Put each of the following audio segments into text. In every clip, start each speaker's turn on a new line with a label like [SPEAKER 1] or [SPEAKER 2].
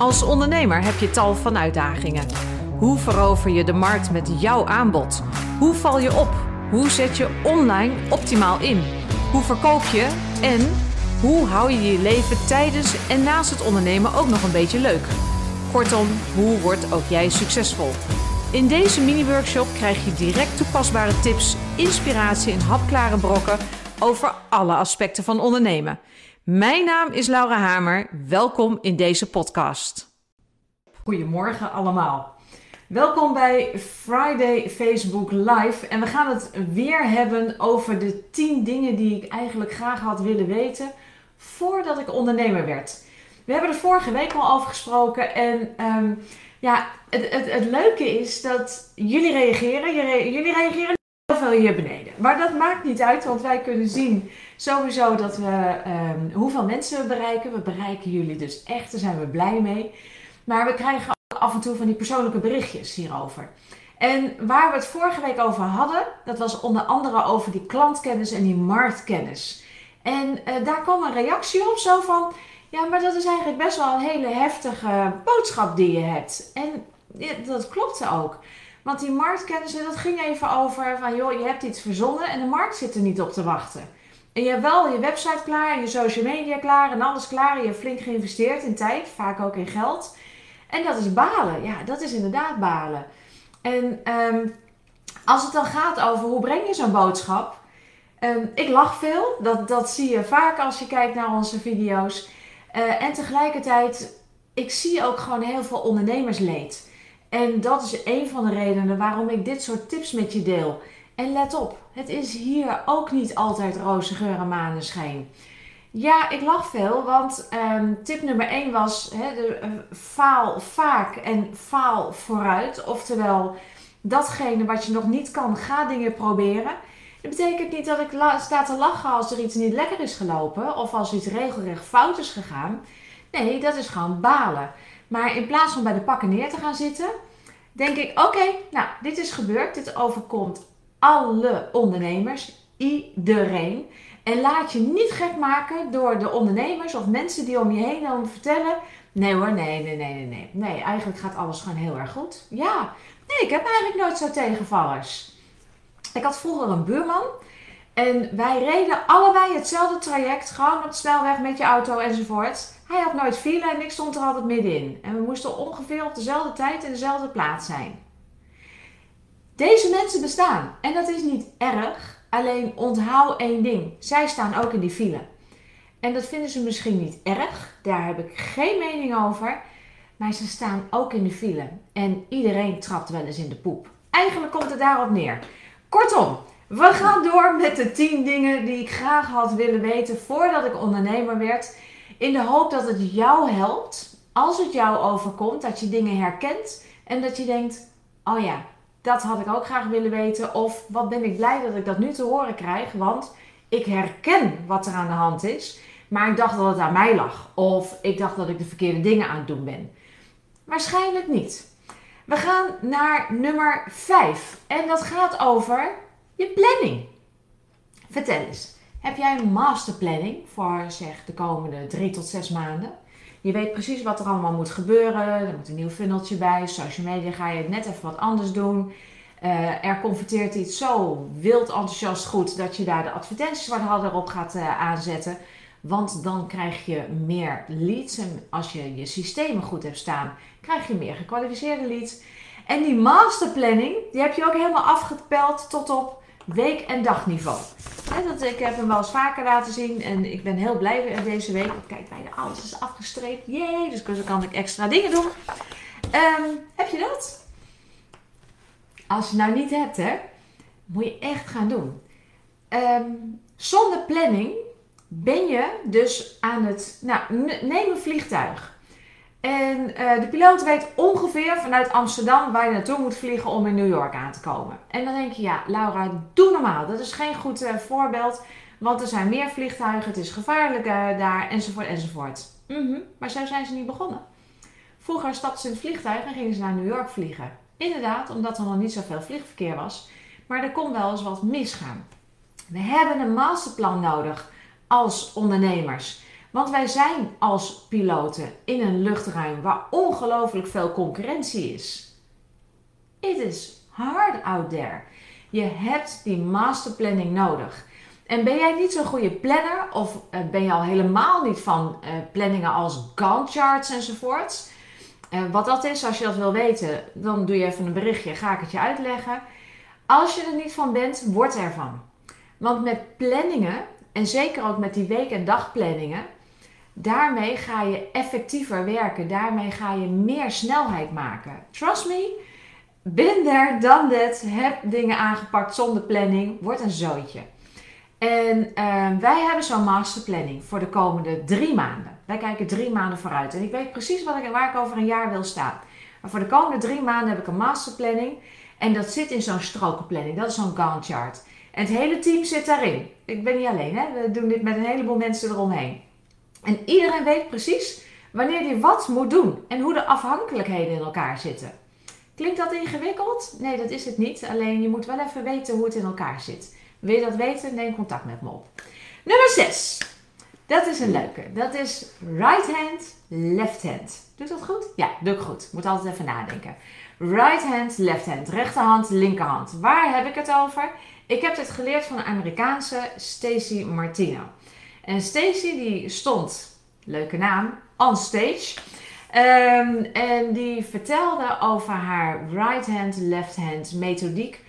[SPEAKER 1] Als ondernemer heb je tal van uitdagingen. Hoe verover je de markt met jouw aanbod? Hoe val je op? Hoe zet je online optimaal in? Hoe verkoop je? En hoe hou je je leven tijdens en naast het ondernemen ook nog een beetje leuk? Kortom, hoe wordt ook jij succesvol? In deze mini-workshop krijg je direct toepasbare tips, inspiratie en hapklare brokken over alle aspecten van ondernemen. Mijn naam is Laura Hamer. Welkom in deze podcast. Goedemorgen allemaal. Welkom bij Friday Facebook Live. En we gaan het weer hebben over de 10 dingen die ik eigenlijk graag had willen weten voordat ik ondernemer werd. We hebben er vorige week al over gesproken. En um, ja, het, het, het, leuke is dat jullie reageren. Jullie reageren hier beneden. Maar dat maakt niet uit, want wij kunnen zien Sowieso dat we um, hoeveel mensen we bereiken. We bereiken jullie dus echt, daar zijn we blij mee. Maar we krijgen ook af en toe van die persoonlijke berichtjes hierover. En waar we het vorige week over hadden, dat was onder andere over die klantkennis en die marktkennis. En uh, daar kwam een reactie op, zo van, ja, maar dat is eigenlijk best wel een hele heftige boodschap die je hebt. En ja, dat klopte ook. Want die marktkennis, dat ging even over van, joh, je hebt iets verzonnen en de markt zit er niet op te wachten. En je hebt wel je website klaar en je social media klaar en alles klaar. En je hebt flink geïnvesteerd in tijd, vaak ook in geld. En dat is balen. Ja, dat is inderdaad balen. En um, als het dan gaat over hoe breng je zo'n boodschap. Um, ik lach veel. Dat, dat zie je vaak als je kijkt naar onze video's. Uh, en tegelijkertijd, ik zie ook gewoon heel veel ondernemersleed. En dat is een van de redenen waarom ik dit soort tips met je deel. En let op, het is hier ook niet altijd roze geur en maneschijn. Ja, ik lach veel, want um, tip nummer 1 was he, de, uh, faal vaak en faal vooruit. Oftewel, datgene wat je nog niet kan, ga dingen proberen. Dat betekent niet dat ik sta te lachen als er iets niet lekker is gelopen of als iets regelrecht fout is gegaan. Nee, dat is gewoon balen. Maar in plaats van bij de pakken neer te gaan zitten, denk ik: oké, nou, dit is gebeurd, dit overkomt alle ondernemers, iedereen. En laat je niet gek maken door de ondernemers of mensen die om je heen om vertellen. Nee hoor, nee, nee, nee, nee, nee. Nee, eigenlijk gaat alles gewoon heel erg goed. Ja, nee, ik heb eigenlijk nooit zo tegenvallers. Ik had vroeger een buurman. En wij reden allebei hetzelfde traject, gewoon op de snelweg met je auto enzovoort. Hij had nooit file en ik stond er altijd middenin. En we moesten ongeveer op dezelfde tijd in dezelfde plaats zijn. Deze mensen bestaan en dat is niet erg. Alleen onthoud één ding: zij staan ook in die file. En dat vinden ze misschien niet erg, daar heb ik geen mening over. Maar ze staan ook in de file. En iedereen trapt wel eens in de poep. Eigenlijk komt het daarop neer. Kortom, we gaan door met de 10 dingen die ik graag had willen weten voordat ik ondernemer werd. In de hoop dat het jou helpt, als het jou overkomt, dat je dingen herkent en dat je denkt: oh ja, dat had ik ook graag willen weten. Of wat ben ik blij dat ik dat nu te horen krijg. Want ik herken wat er aan de hand is. Maar ik dacht dat het aan mij lag. Of ik dacht dat ik de verkeerde dingen aan het doen ben. Waarschijnlijk niet. We gaan naar nummer 5. En dat gaat over je planning. Vertel eens. Heb jij een masterplanning voor zeg de komende 3 tot 6 maanden? Je weet precies wat er allemaal moet gebeuren. Er moet een nieuw funneltje bij. Social media ga je net even wat anders doen. Uh, er converteert iets zo wild enthousiast goed dat je daar de advertenties wat harder op gaat uh, aanzetten. Want dan krijg je meer leads. En als je je systemen goed hebt staan, krijg je meer gekwalificeerde leads. En die masterplanning, die heb je ook helemaal afgepeld tot op week- en dagniveau. dat, ik heb hem wel eens vaker laten zien en ik ben heel blij deze week. Kijk, bijna alles is afgestreept. Jee, dus dan kan ik extra dingen doen. Um, heb je dat? Als je nou niet hebt, hè, moet je echt gaan doen. Um, zonder planning ben je dus aan het. Nou, neem een vliegtuig. En uh, de piloot weet ongeveer vanuit Amsterdam waar je naartoe moet vliegen om in New York aan te komen. En dan denk je, ja, Laura, doe normaal. Dat is geen goed uh, voorbeeld, want er zijn meer vliegtuigen, het is gevaarlijk uh, daar, enzovoort, enzovoort. Mm. Maar zo zijn ze niet begonnen. Vroeger stapten ze in het vliegtuig en gingen ze naar New York vliegen. Inderdaad, omdat er nog niet zoveel vliegverkeer was. Maar er kon wel eens wat misgaan. We hebben een masterplan nodig als ondernemers. Want wij zijn als piloten in een luchtruim waar ongelooflijk veel concurrentie is. It is hard out there. Je hebt die masterplanning nodig. En ben jij niet zo'n goede planner of eh, ben je al helemaal niet van uh, planningen als Gantt charts enzovoorts? Uh, wat dat is, als je dat wil weten, dan doe je even een berichtje, ga ik het je uitleggen. Als je er niet van bent, word ervan. Want met planningen, en zeker ook met die week- en dagplanningen, daarmee ga je effectiever werken. Daarmee ga je meer snelheid maken. Trust me, ben there, done that. Heb dingen aangepakt zonder planning. Wordt een zootje. En uh, wij hebben zo'n masterplanning voor de komende drie maanden. Wij kijken drie maanden vooruit. En ik weet precies wat ik, waar ik over een jaar wil staan. Maar voor de komende drie maanden heb ik een masterplanning. En dat zit in zo'n strokenplanning. Dat is zo'n Gantt chart. En het hele team zit daarin. Ik ben niet alleen. Hè? We doen dit met een heleboel mensen eromheen. En iedereen weet precies wanneer hij wat moet doen. En hoe de afhankelijkheden in elkaar zitten. Klinkt dat ingewikkeld? Nee, dat is het niet. Alleen je moet wel even weten hoe het in elkaar zit. Wil je dat weten? Neem contact met me op. Nummer 6. Dat is een leuke. Dat is right hand, left hand. Doet dat goed? Ja, doe ik goed. Moet altijd even nadenken. Right hand, left hand. Rechterhand, linkerhand. Waar heb ik het over? Ik heb dit geleerd van een Amerikaanse Stacy Martino. En Stacy die stond, leuke naam, on stage. Um, en die vertelde over haar right hand, left hand methodiek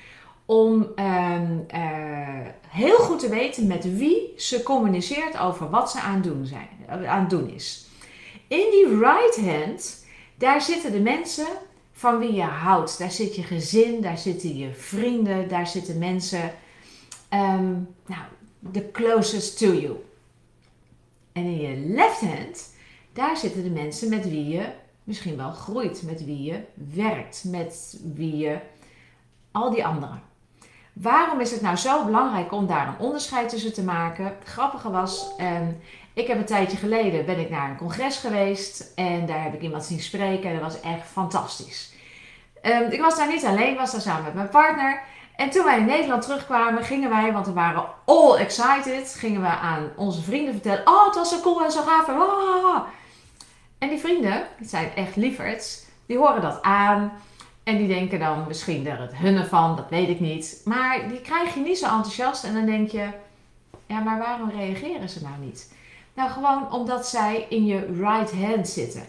[SPEAKER 1] om um, uh, heel goed te weten met wie ze communiceert over wat ze aan, doen zijn, aan het doen is. In die right hand, daar zitten de mensen van wie je houdt. Daar zit je gezin, daar zitten je vrienden, daar zitten mensen, um, nou, the closest to you. En in je left hand, daar zitten de mensen met wie je misschien wel groeit, met wie je werkt, met wie je al die anderen. Waarom is het nou zo belangrijk om daar een onderscheid tussen te maken? Het grappige was, um, ik heb een tijdje geleden ben ik naar een congres geweest en daar heb ik iemand zien spreken en dat was echt fantastisch. Um, ik was daar niet alleen, was daar samen met mijn partner. En toen wij in Nederland terugkwamen, gingen wij, want we waren all excited, gingen we aan onze vrienden vertellen: Oh, het was zo cool en zo gaaf. En, en die vrienden, het zijn echt lieverds, die horen dat aan. En die denken dan misschien er het hunne van, dat weet ik niet. Maar die krijg je niet zo enthousiast en dan denk je: Ja, maar waarom reageren ze nou niet? Nou, gewoon omdat zij in je right hand zitten.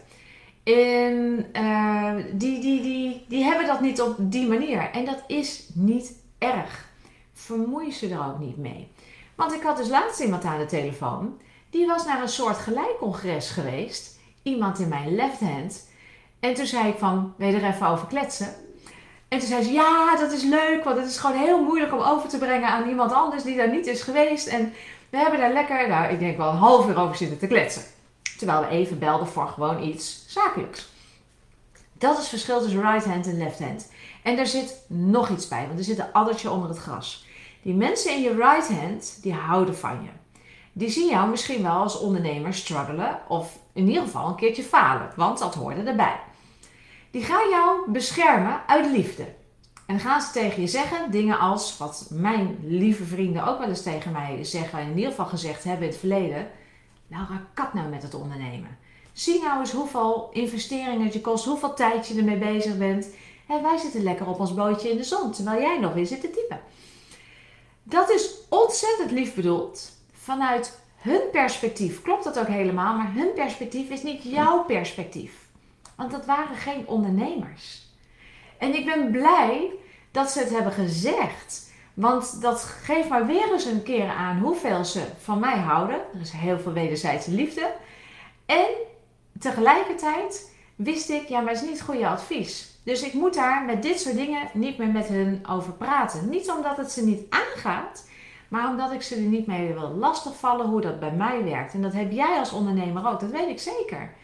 [SPEAKER 1] En uh, die, die, die, die hebben dat niet op die manier. En dat is niet erg. Vermoei ze er ook niet mee. Want ik had dus laatst iemand aan de telefoon. Die was naar een soort gelijkcongres geweest. Iemand in mijn left hand. En toen zei ik van, wil je er even over kletsen? En toen zei ze, ja, dat is leuk. Want het is gewoon heel moeilijk om over te brengen aan iemand anders die daar niet is geweest. En we hebben daar lekker, nou, ik denk wel een half uur over zitten te kletsen. Terwijl we even belden voor gewoon iets zakelijks. Dat is het verschil tussen right hand en left hand. En er zit nog iets bij, want er zit een addertje onder het gras. Die mensen in je right hand, die houden van je. Die zien jou misschien wel als ondernemer struggelen of in ieder geval een keertje falen, want dat hoorde erbij. Die gaan jou beschermen uit liefde. En gaan ze tegen je zeggen dingen als wat mijn lieve vrienden ook wel eens tegen mij zeggen, en in ieder geval gezegd hebben in het verleden. Laura, kat nou met het ondernemen. Zie nou eens hoeveel investeringen het je kost, hoeveel tijd je ermee bezig bent. En wij zitten lekker op ons bootje in de zon, terwijl jij nog weer zit te typen. Dat is ontzettend lief bedoeld. Vanuit hun perspectief klopt dat ook helemaal, maar hun perspectief is niet jouw perspectief. Want dat waren geen ondernemers. En ik ben blij dat ze het hebben gezegd. Want dat geeft maar weer eens een keer aan hoeveel ze van mij houden. Er is heel veel wederzijdse liefde. En tegelijkertijd wist ik, ja, maar het is niet het goede advies. Dus ik moet daar met dit soort dingen niet meer met hun over praten. Niet omdat het ze niet aangaat, maar omdat ik ze er niet mee wil lastigvallen hoe dat bij mij werkt. En dat heb jij als ondernemer ook, dat weet ik zeker.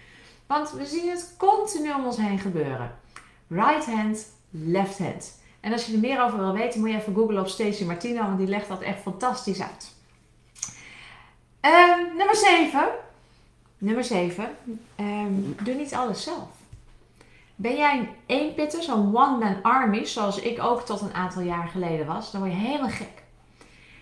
[SPEAKER 1] Want we zien het continu om ons heen gebeuren. Right hand, left hand. En als je er meer over wil weten, moet je even googlen op Stacey Martino, want die legt dat echt fantastisch uit. Um, nummer 7. Nummer 7. Um, ehm, doe niet alles zelf. Ben jij een eenpitter, zo'n one-man army, zoals ik ook tot een aantal jaar geleden was, dan word je helemaal gek.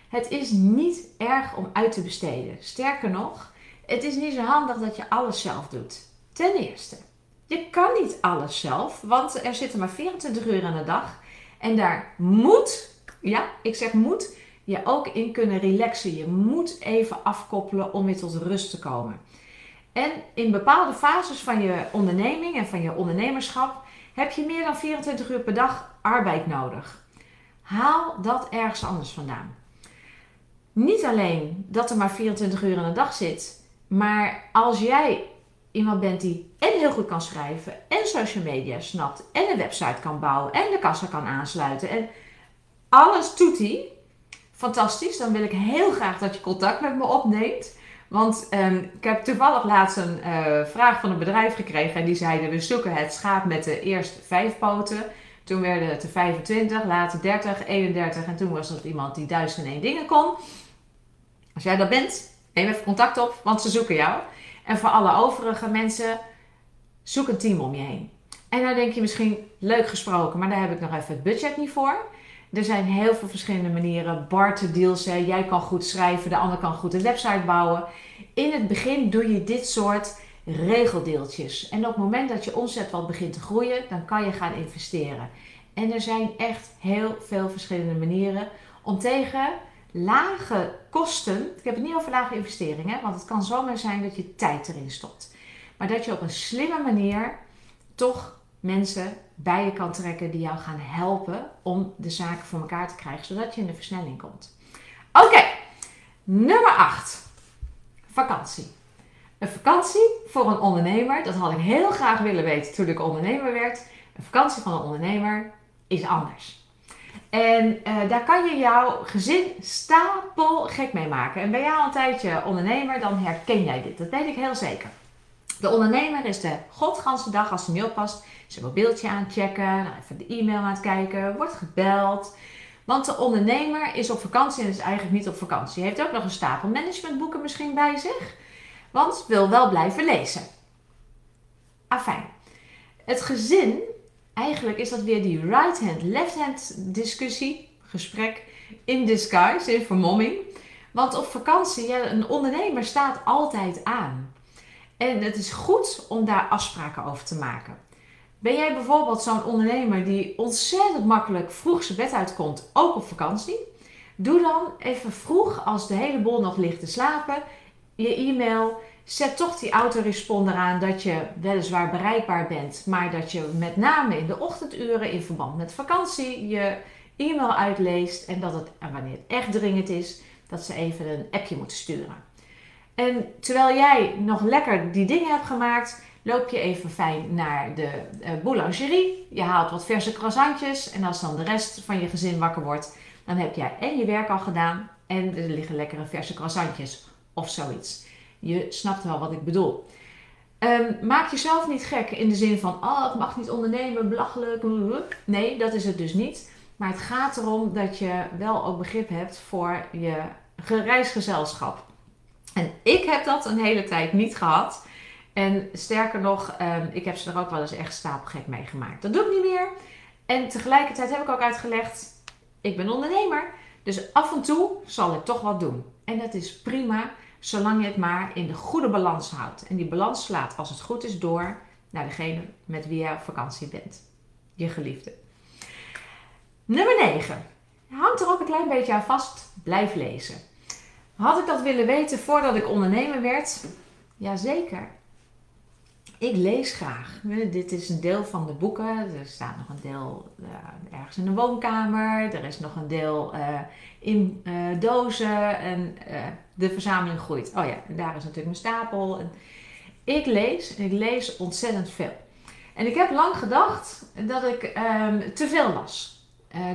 [SPEAKER 1] Het is niet erg om uit te besteden. Sterker nog, het is niet zo handig dat je alles zelf doet. Ten eerste, je kan niet alles zelf, want er zitten maar 24 uur aan de dag. En daar moet, ja, ik zeg moet, je ook in kunnen relaxen. Je moet even afkoppelen om weer tot rust te komen. En in bepaalde fases van je onderneming en van je ondernemerschap heb je meer dan 24 uur per dag arbeid nodig. Haal dat ergens anders vandaan. Niet alleen dat er maar 24 uur in de dag zit, maar als jij iemand bent die en heel goed kan schrijven en social media snapt en een website kan bouwen en de kassa kan aansluiten en alles doet hij, fantastisch. Dan wil ik heel graag dat je contact met me opneemt. Want um, ik heb toevallig laatst een uh, vraag van een bedrijf gekregen en die zeiden we zoeken het schaap met de eerste vijf poten. Toen werden het de 25, later 30, 31 en toen was er iemand die duizend en één dingen kon. Als jij dat bent, neem even contact op, want ze zoeken jou. En voor alle overige mensen, zoek een team om je heen. En dan denk je misschien, leuk gesproken, maar daar heb ik nog even het budget niet voor. Er zijn heel veel verschillende manieren. Barter deals, jij kan goed schrijven, de ander kan goed een website bouwen. In het begin doe je dit soort regeldeeltjes. En op het moment dat je omzet wat begint te groeien, dan kan je gaan investeren. En er zijn echt heel veel verschillende manieren om tegen lage kosten, ik heb het niet over lage investeringen, want het kan zomaar zijn dat je tijd erin stopt. Maar dat je op een slimme manier toch mensen bij je kan trekken die jou gaan helpen om de zaken voor elkaar te krijgen, zodat je in de versnelling komt. Oké, nummer 8. Vakantie. Een vakantie voor een ondernemer, dat had ik heel graag willen weten toen ik ondernemer werd. Een vakantie van een ondernemer is anders. En uh, daar kan je jouw gezin stapel gek mee maken. En ben jij al een tijdje ondernemer, dan herken jij dit. Dat weet ik heel zeker. De ondernemer is de godganse dag, als hij niet oppast, zijn mobieltje aan het checken, nou even de e-mail aan het kijken, wordt gebeld. Want de ondernemer is op vakantie en is eigenlijk niet op vakantie. Hij heeft ook nog een stapel managementboeken misschien bij zich, want wil wel blijven lezen. Afijn. Het gezin, eigenlijk is dat weer die right-hand, left-hand discussie, gesprek in disguise, in vermomming. Want op vakantie, ja, een ondernemer staat altijd aan. En het is goed om daar afspraken over te maken. Ben jij bijvoorbeeld zo'n ondernemer die ontzettend makkelijk vroeg zijn bed uitkomt, ook op vakantie? Doe dan even vroeg, als de hele boel nog ligt te slapen, je e-mail. Zet toch die autoresponder aan dat je weliswaar bereikbaar bent, maar dat je met name in de ochtenduren in verband met vakantie je e-mail uitleest en dat het, wanneer het echt dringend is, dat ze even een appje moeten sturen. En terwijl jij nog lekker die dingen hebt gemaakt, loop je even fijn naar de uh, boulangerie. Je haalt wat verse croissantjes. En als dan de rest van je gezin wakker wordt, dan heb jij en je werk al gedaan. En er liggen lekkere verse croissantjes of zoiets. Je snapt wel wat ik bedoel. Um, maak jezelf niet gek in de zin van, oh, ik mag niet ondernemen, belachelijk. Nee, dat is het dus niet. Maar het gaat erom dat je wel ook begrip hebt voor je reisgezelschap. En ik heb dat een hele tijd niet gehad. En sterker nog, um, ik heb ze er ook wel eens echt stapelgek mee gemaakt. Dat doe ik niet meer. En tegelijkertijd heb ik ook uitgelegd, ik ben ondernemer. Dus af en toe zal ik toch wat doen. En dat is prima, zolang je het maar in de goede balans houdt. En die balans slaat, als het goed is, door naar degene met wie je op vakantie bent. Je geliefde. Nummer 9. Hangt er ook een klein beetje aan vast. Blijf lezen. Had ik dat willen weten voordat ik ondernemer werd? Jazeker. Ik lees graag. Dit is een deel van de boeken. Er staat nog een deel uh, ergens in de woonkamer. Er is nog een deel uh, in uh, dozen. En de verzameling groeit. Oh ja, en daar is natuurlijk mijn stapel. Ik lees en ik lees ontzettend veel. En ik heb lang gedacht dat ik um, te veel las.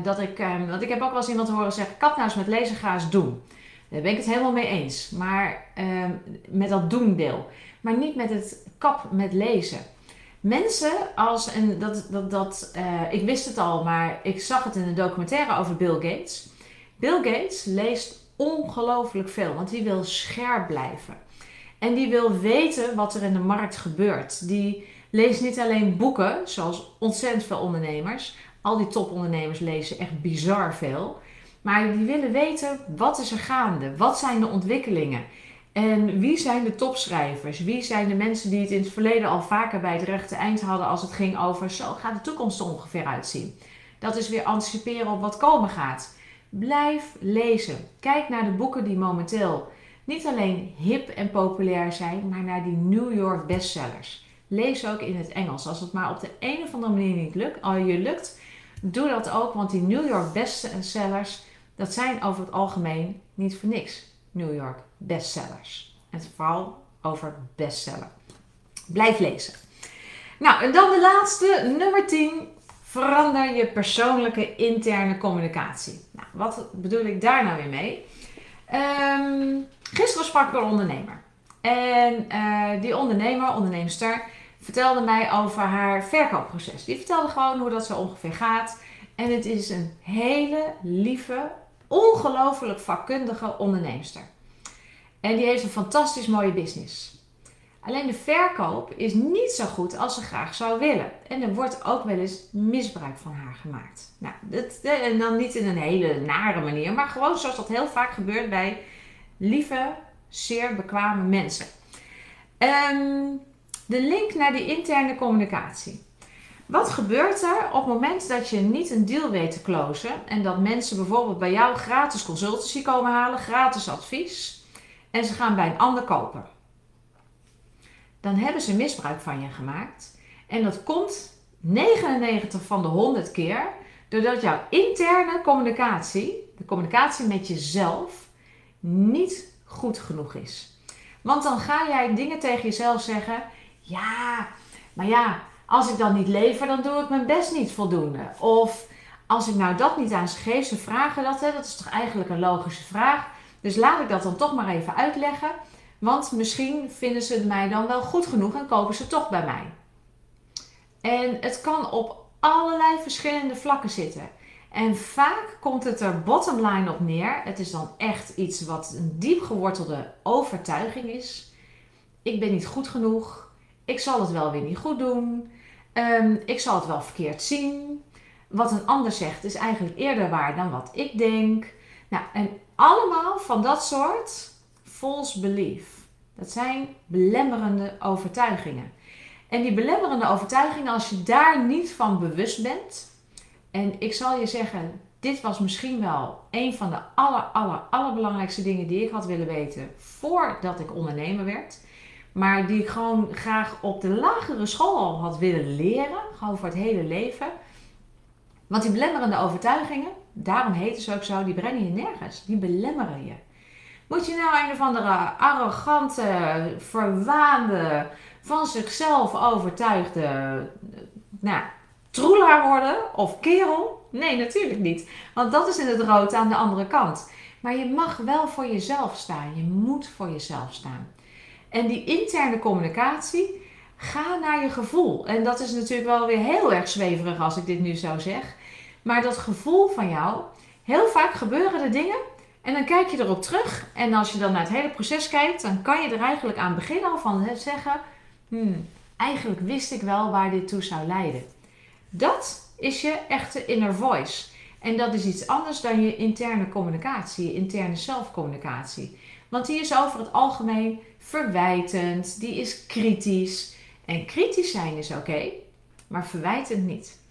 [SPEAKER 1] dat ik, um, want ik heb ook wel eens iemand horen zeggen: kap nou eens met lezen, ga eens doen. Daar ben ik het helemaal mee eens. Maar uh, met dat doendeel. Maar niet met het kap met lezen. Mensen als, en dat, dat, dat uh, ik wist het al, maar ik zag het in een documentaire over Bill Gates. Bill Gates leest ongelooflijk veel, want die wil scherp blijven. En die wil weten wat er in de markt gebeurt. Die leest niet alleen boeken, zoals ontzettend veel ondernemers. Al die topondernemers lezen echt bizar veel. Maar die willen weten wat is er gaande, wat zijn de ontwikkelingen. En wie zijn de topschrijvers? Wie zijn de mensen die het in het verleden al vaker bij het rechte eind hadden als het ging over zo gaat de toekomst er ongeveer uitzien? Dat is weer anticiperen op wat komen gaat. Blijf lezen. Kijk naar de boeken die momenteel niet alleen hip en populair zijn, maar naar die New York bestsellers. Lees ook in het Engels. Als het maar op de een of andere manier niet lukt, al je lukt, doe dat ook, want die New York bestsellers, dat zijn over het algemeen niet voor niks New York bestsellers. En vooral over bestseller. Blijf lezen. Nou, en dan de laatste, nummer 10. Verander je persoonlijke interne communicatie. Nou, wat bedoel ik daar nou weer mee? Um, gisteren sprak ik een ondernemer. En uh, die ondernemer, onderneemster, vertelde mij over haar verkoopproces. Die vertelde gewoon hoe dat zo ongeveer gaat. En het is een hele lieve, ongelooflijk vakkundige onderneemster. En die heeft een fantastisch mooie business. Alleen de verkoop is niet zo goed als ze graag zou willen. En er wordt ook wel eens misbruik van haar gemaakt. Nou, dat, en dan niet in een hele nare manier, maar gewoon zoals dat heel vaak gebeurt bij lieve, zeer bekwame mensen. Um, de link naar die interne communicatie. Wat gebeurt er op het moment dat je niet een deal weet te closen en dat mensen bijvoorbeeld bij jou gratis consultancy komen halen, gratis advies, en ze gaan bij een ander kopen? Dan hebben ze misbruik van je gemaakt. En dat komt 99 van de 100 keer doordat jouw interne communicatie, de communicatie met jezelf, niet goed genoeg is. Want dan ga jij dingen tegen jezelf zeggen ja, maar ja, als ik dan niet lever, dan doe ik mijn best niet voldoende. Of als ik nou dat niet aan ze geef, ze vragen dat, hè, dat is toch eigenlijk een logische vraag. Dus laat ik dat dan toch maar even uitleggen. Want misschien vinden ze mij dan wel goed genoeg en kopen ze toch bij mij. En het kan op allerlei verschillende vlakken zitten. En vaak komt het er bottom line op neer. Het is dan echt iets wat een diep gewortelde overtuiging is. Ik ben niet goed genoeg ik zal het wel weer niet goed doen. Um, ik zal het wel verkeerd zien. Wat een ander zegt is eigenlijk eerder waar dan wat ik denk. Nou, en allemaal van dat soort false belief. Dat zijn belemmerende overtuigingen. En die belemmerende overtuigingen, als je daar niet van bewust bent. En ik zal je zeggen, dit was misschien wel een van de aller, aller, allerbelangrijkste dingen die ik had willen weten voordat ik ondernemer werd. Maar die ik gewoon graag op de lagere school al had willen leren. Gewoon voor het hele leven. Want die belemmerende overtuigingen, daarom heten ze ook zo, die brengen je nergens. Die belemmeren je. Moet je nou een of andere arrogante, verwaande, van zichzelf overtuigde, nou, troelaar worden of kerel? Nee, natuurlijk niet. Want dat is in het rood aan de andere kant. Maar je mag wel voor jezelf staan. Je moet voor jezelf staan. En die interne communicatie, ga naar je gevoel. En dat is natuurlijk wel weer heel erg zweverig als ik dit nu zo zeg. Maar dat gevoel van jou, heel vaak gebeuren er dingen en dan kijk je erop terug. En als je dan naar het hele proces kijkt, dan kan je er eigenlijk aan beginnen al van zeggen: hmm, eigenlijk wist ik wel waar dit toe zou leiden. Dat is je echte inner voice. En dat is iets anders dan je interne communicatie, je interne zelfcommunicatie. Want die is over het algemeen verwijtend, die is kritisch. En kritisch zijn is oké, maar verwijtend niet.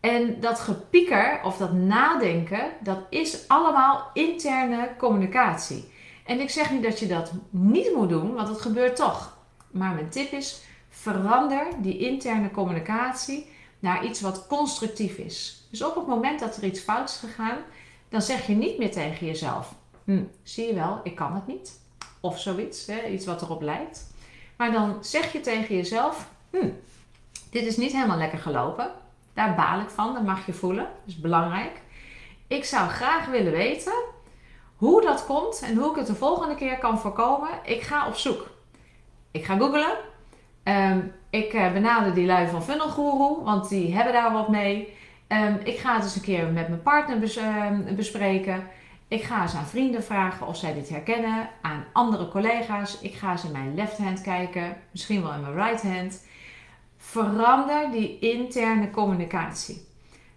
[SPEAKER 1] En dat gepieker of dat nadenken, dat is allemaal interne communicatie. En ik zeg niet dat je dat niet moet doen, want het gebeurt toch. Maar mijn tip is: verander die interne communicatie naar iets wat constructief is. Dus op het moment dat er iets fout is gegaan, dan zeg je niet meer tegen jezelf: hm, zie je wel, ik kan het niet of zoiets, hè, iets wat erop lijkt. Maar dan zeg je tegen jezelf: hm, dit is niet helemaal lekker gelopen. Daar baal ik van, dat mag je voelen. Dat is belangrijk. Ik zou graag willen weten hoe dat komt en hoe ik het de volgende keer kan voorkomen. Ik ga op zoek. Ik ga googlen. Ehm, ik uh, benader die lui van Funnel Guru, want die hebben daar wat mee. Um, ik ga het eens een keer met mijn partner ehm, bespreken. Ik ga eens aan vrienden vragen of zij dit herkennen, aan andere collega's. Ik ga eens in mijn left hand kijken, misschien wel in mijn right hand. Verander die interne communicatie.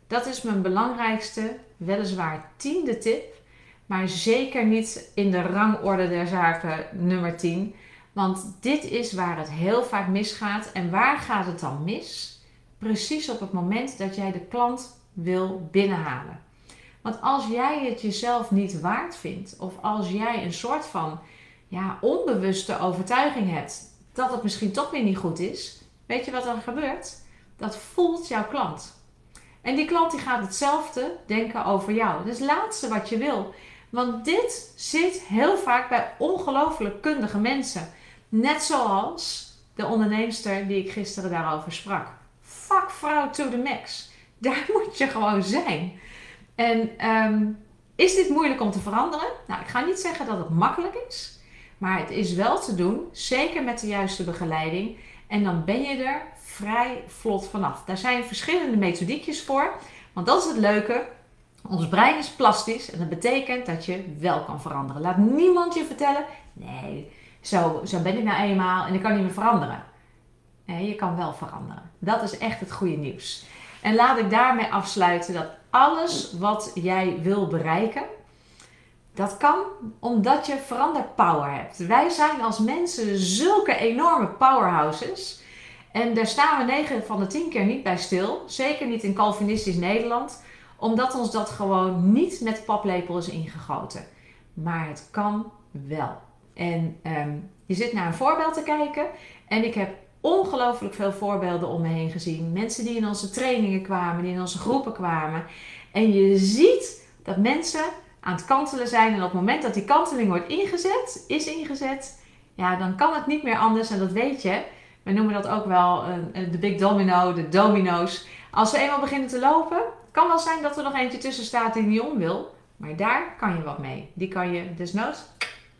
[SPEAKER 1] Dat is mijn belangrijkste, weliswaar tiende tip. maar zeker niet in de rangorde der zaken nummer 10. Want dit is waar het heel vaak misgaat. En waar gaat het dan mis? Precies op het moment dat jij de klant wil binnenhalen. Want als jij het jezelf niet waard vindt, of als jij een soort van ja, onbewuste overtuiging hebt dat het misschien toch weer niet goed is, weet je wat er gebeurt? Dat voelt jouw klant. En die klant die gaat hetzelfde denken over jou. Het laatste wat je wil. Want dit zit heel vaak bij ongelooflijk kundige mensen. Net zoals de onderneemster die ik gisteren daarover sprak. vrouw to the max. Daar moet je gewoon zijn. En ehm, is dit moeilijk om te veranderen? Nou, ik ga niet zeggen dat het makkelijk is. Maar het is wel te doen, zeker met de juiste begeleiding. En dan ben je er vrij vlot vanaf. Daar zijn verschillende methodiekjes voor. Want dat is het leuke. Ons brein is plastisch en dat betekent dat je wel kan veranderen. Laat niemand je vertellen: nee, zo, zo ben ik nou eenmaal en ik kan niet meer veranderen. Nee, je kan wel veranderen. Dat is echt het goede nieuws. En laat ik daarmee afsluiten dat alles wat jij wil bereiken, dat kan omdat je veranderpower hebt. Wij zijn als mensen zulke enorme powerhouses. En daar staan we 9 van de 10 keer niet bij stil. Zeker niet in Calvinistisch Nederland. Omdat ons dat gewoon niet met paplepel is ingegoten. Maar het kan wel. En ehm, je zit naar een voorbeeld te kijken. En ik heb ongelooflijk veel voorbeelden om me heen gezien. Mensen die in onze trainingen kwamen, die in onze groepen kwamen. En je ziet dat mensen aan het kantelen zijn. En op het moment dat die kanteling wordt ingezet, is ingezet, ja, dan kan het niet meer anders. En dat weet je. We noemen dat ook wel de big domino, de domino's. Als we eenmaal beginnen te lopen, kan wel zijn dat er nog eentje tussen staat die niet om wil. Maar daar kan je wat mee. Die kan je desnoods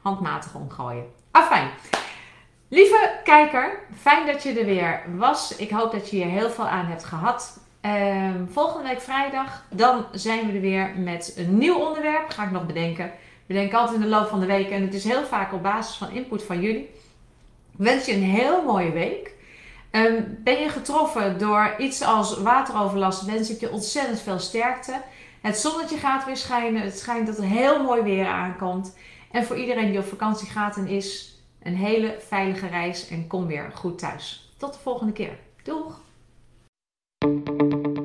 [SPEAKER 1] handmatig omgooien. Afijn. Lieve kijker, fijn dat je er weer was. Ik hoop dat je hier heel veel aan hebt gehad. Ehm, volgende week vrijdag, dan zijn we er weer met een nieuw onderwerp. Ga ik nog bedenken. We denken altijd in de loop van de week en het is heel vaak op basis van input van jullie. Ik wens je een heel mooie week. Ehm, ben je getroffen door iets als wateroverlast, wens ik je ontzettend veel sterkte. Het zonnetje gaat weer schijnen. Het schijnt dat er heel mooi weer aankomt. En voor iedereen die op vakantie gaat en is, een hele veilige reis en kom weer goed thuis. Tot de volgende keer. Doeg! Thank you.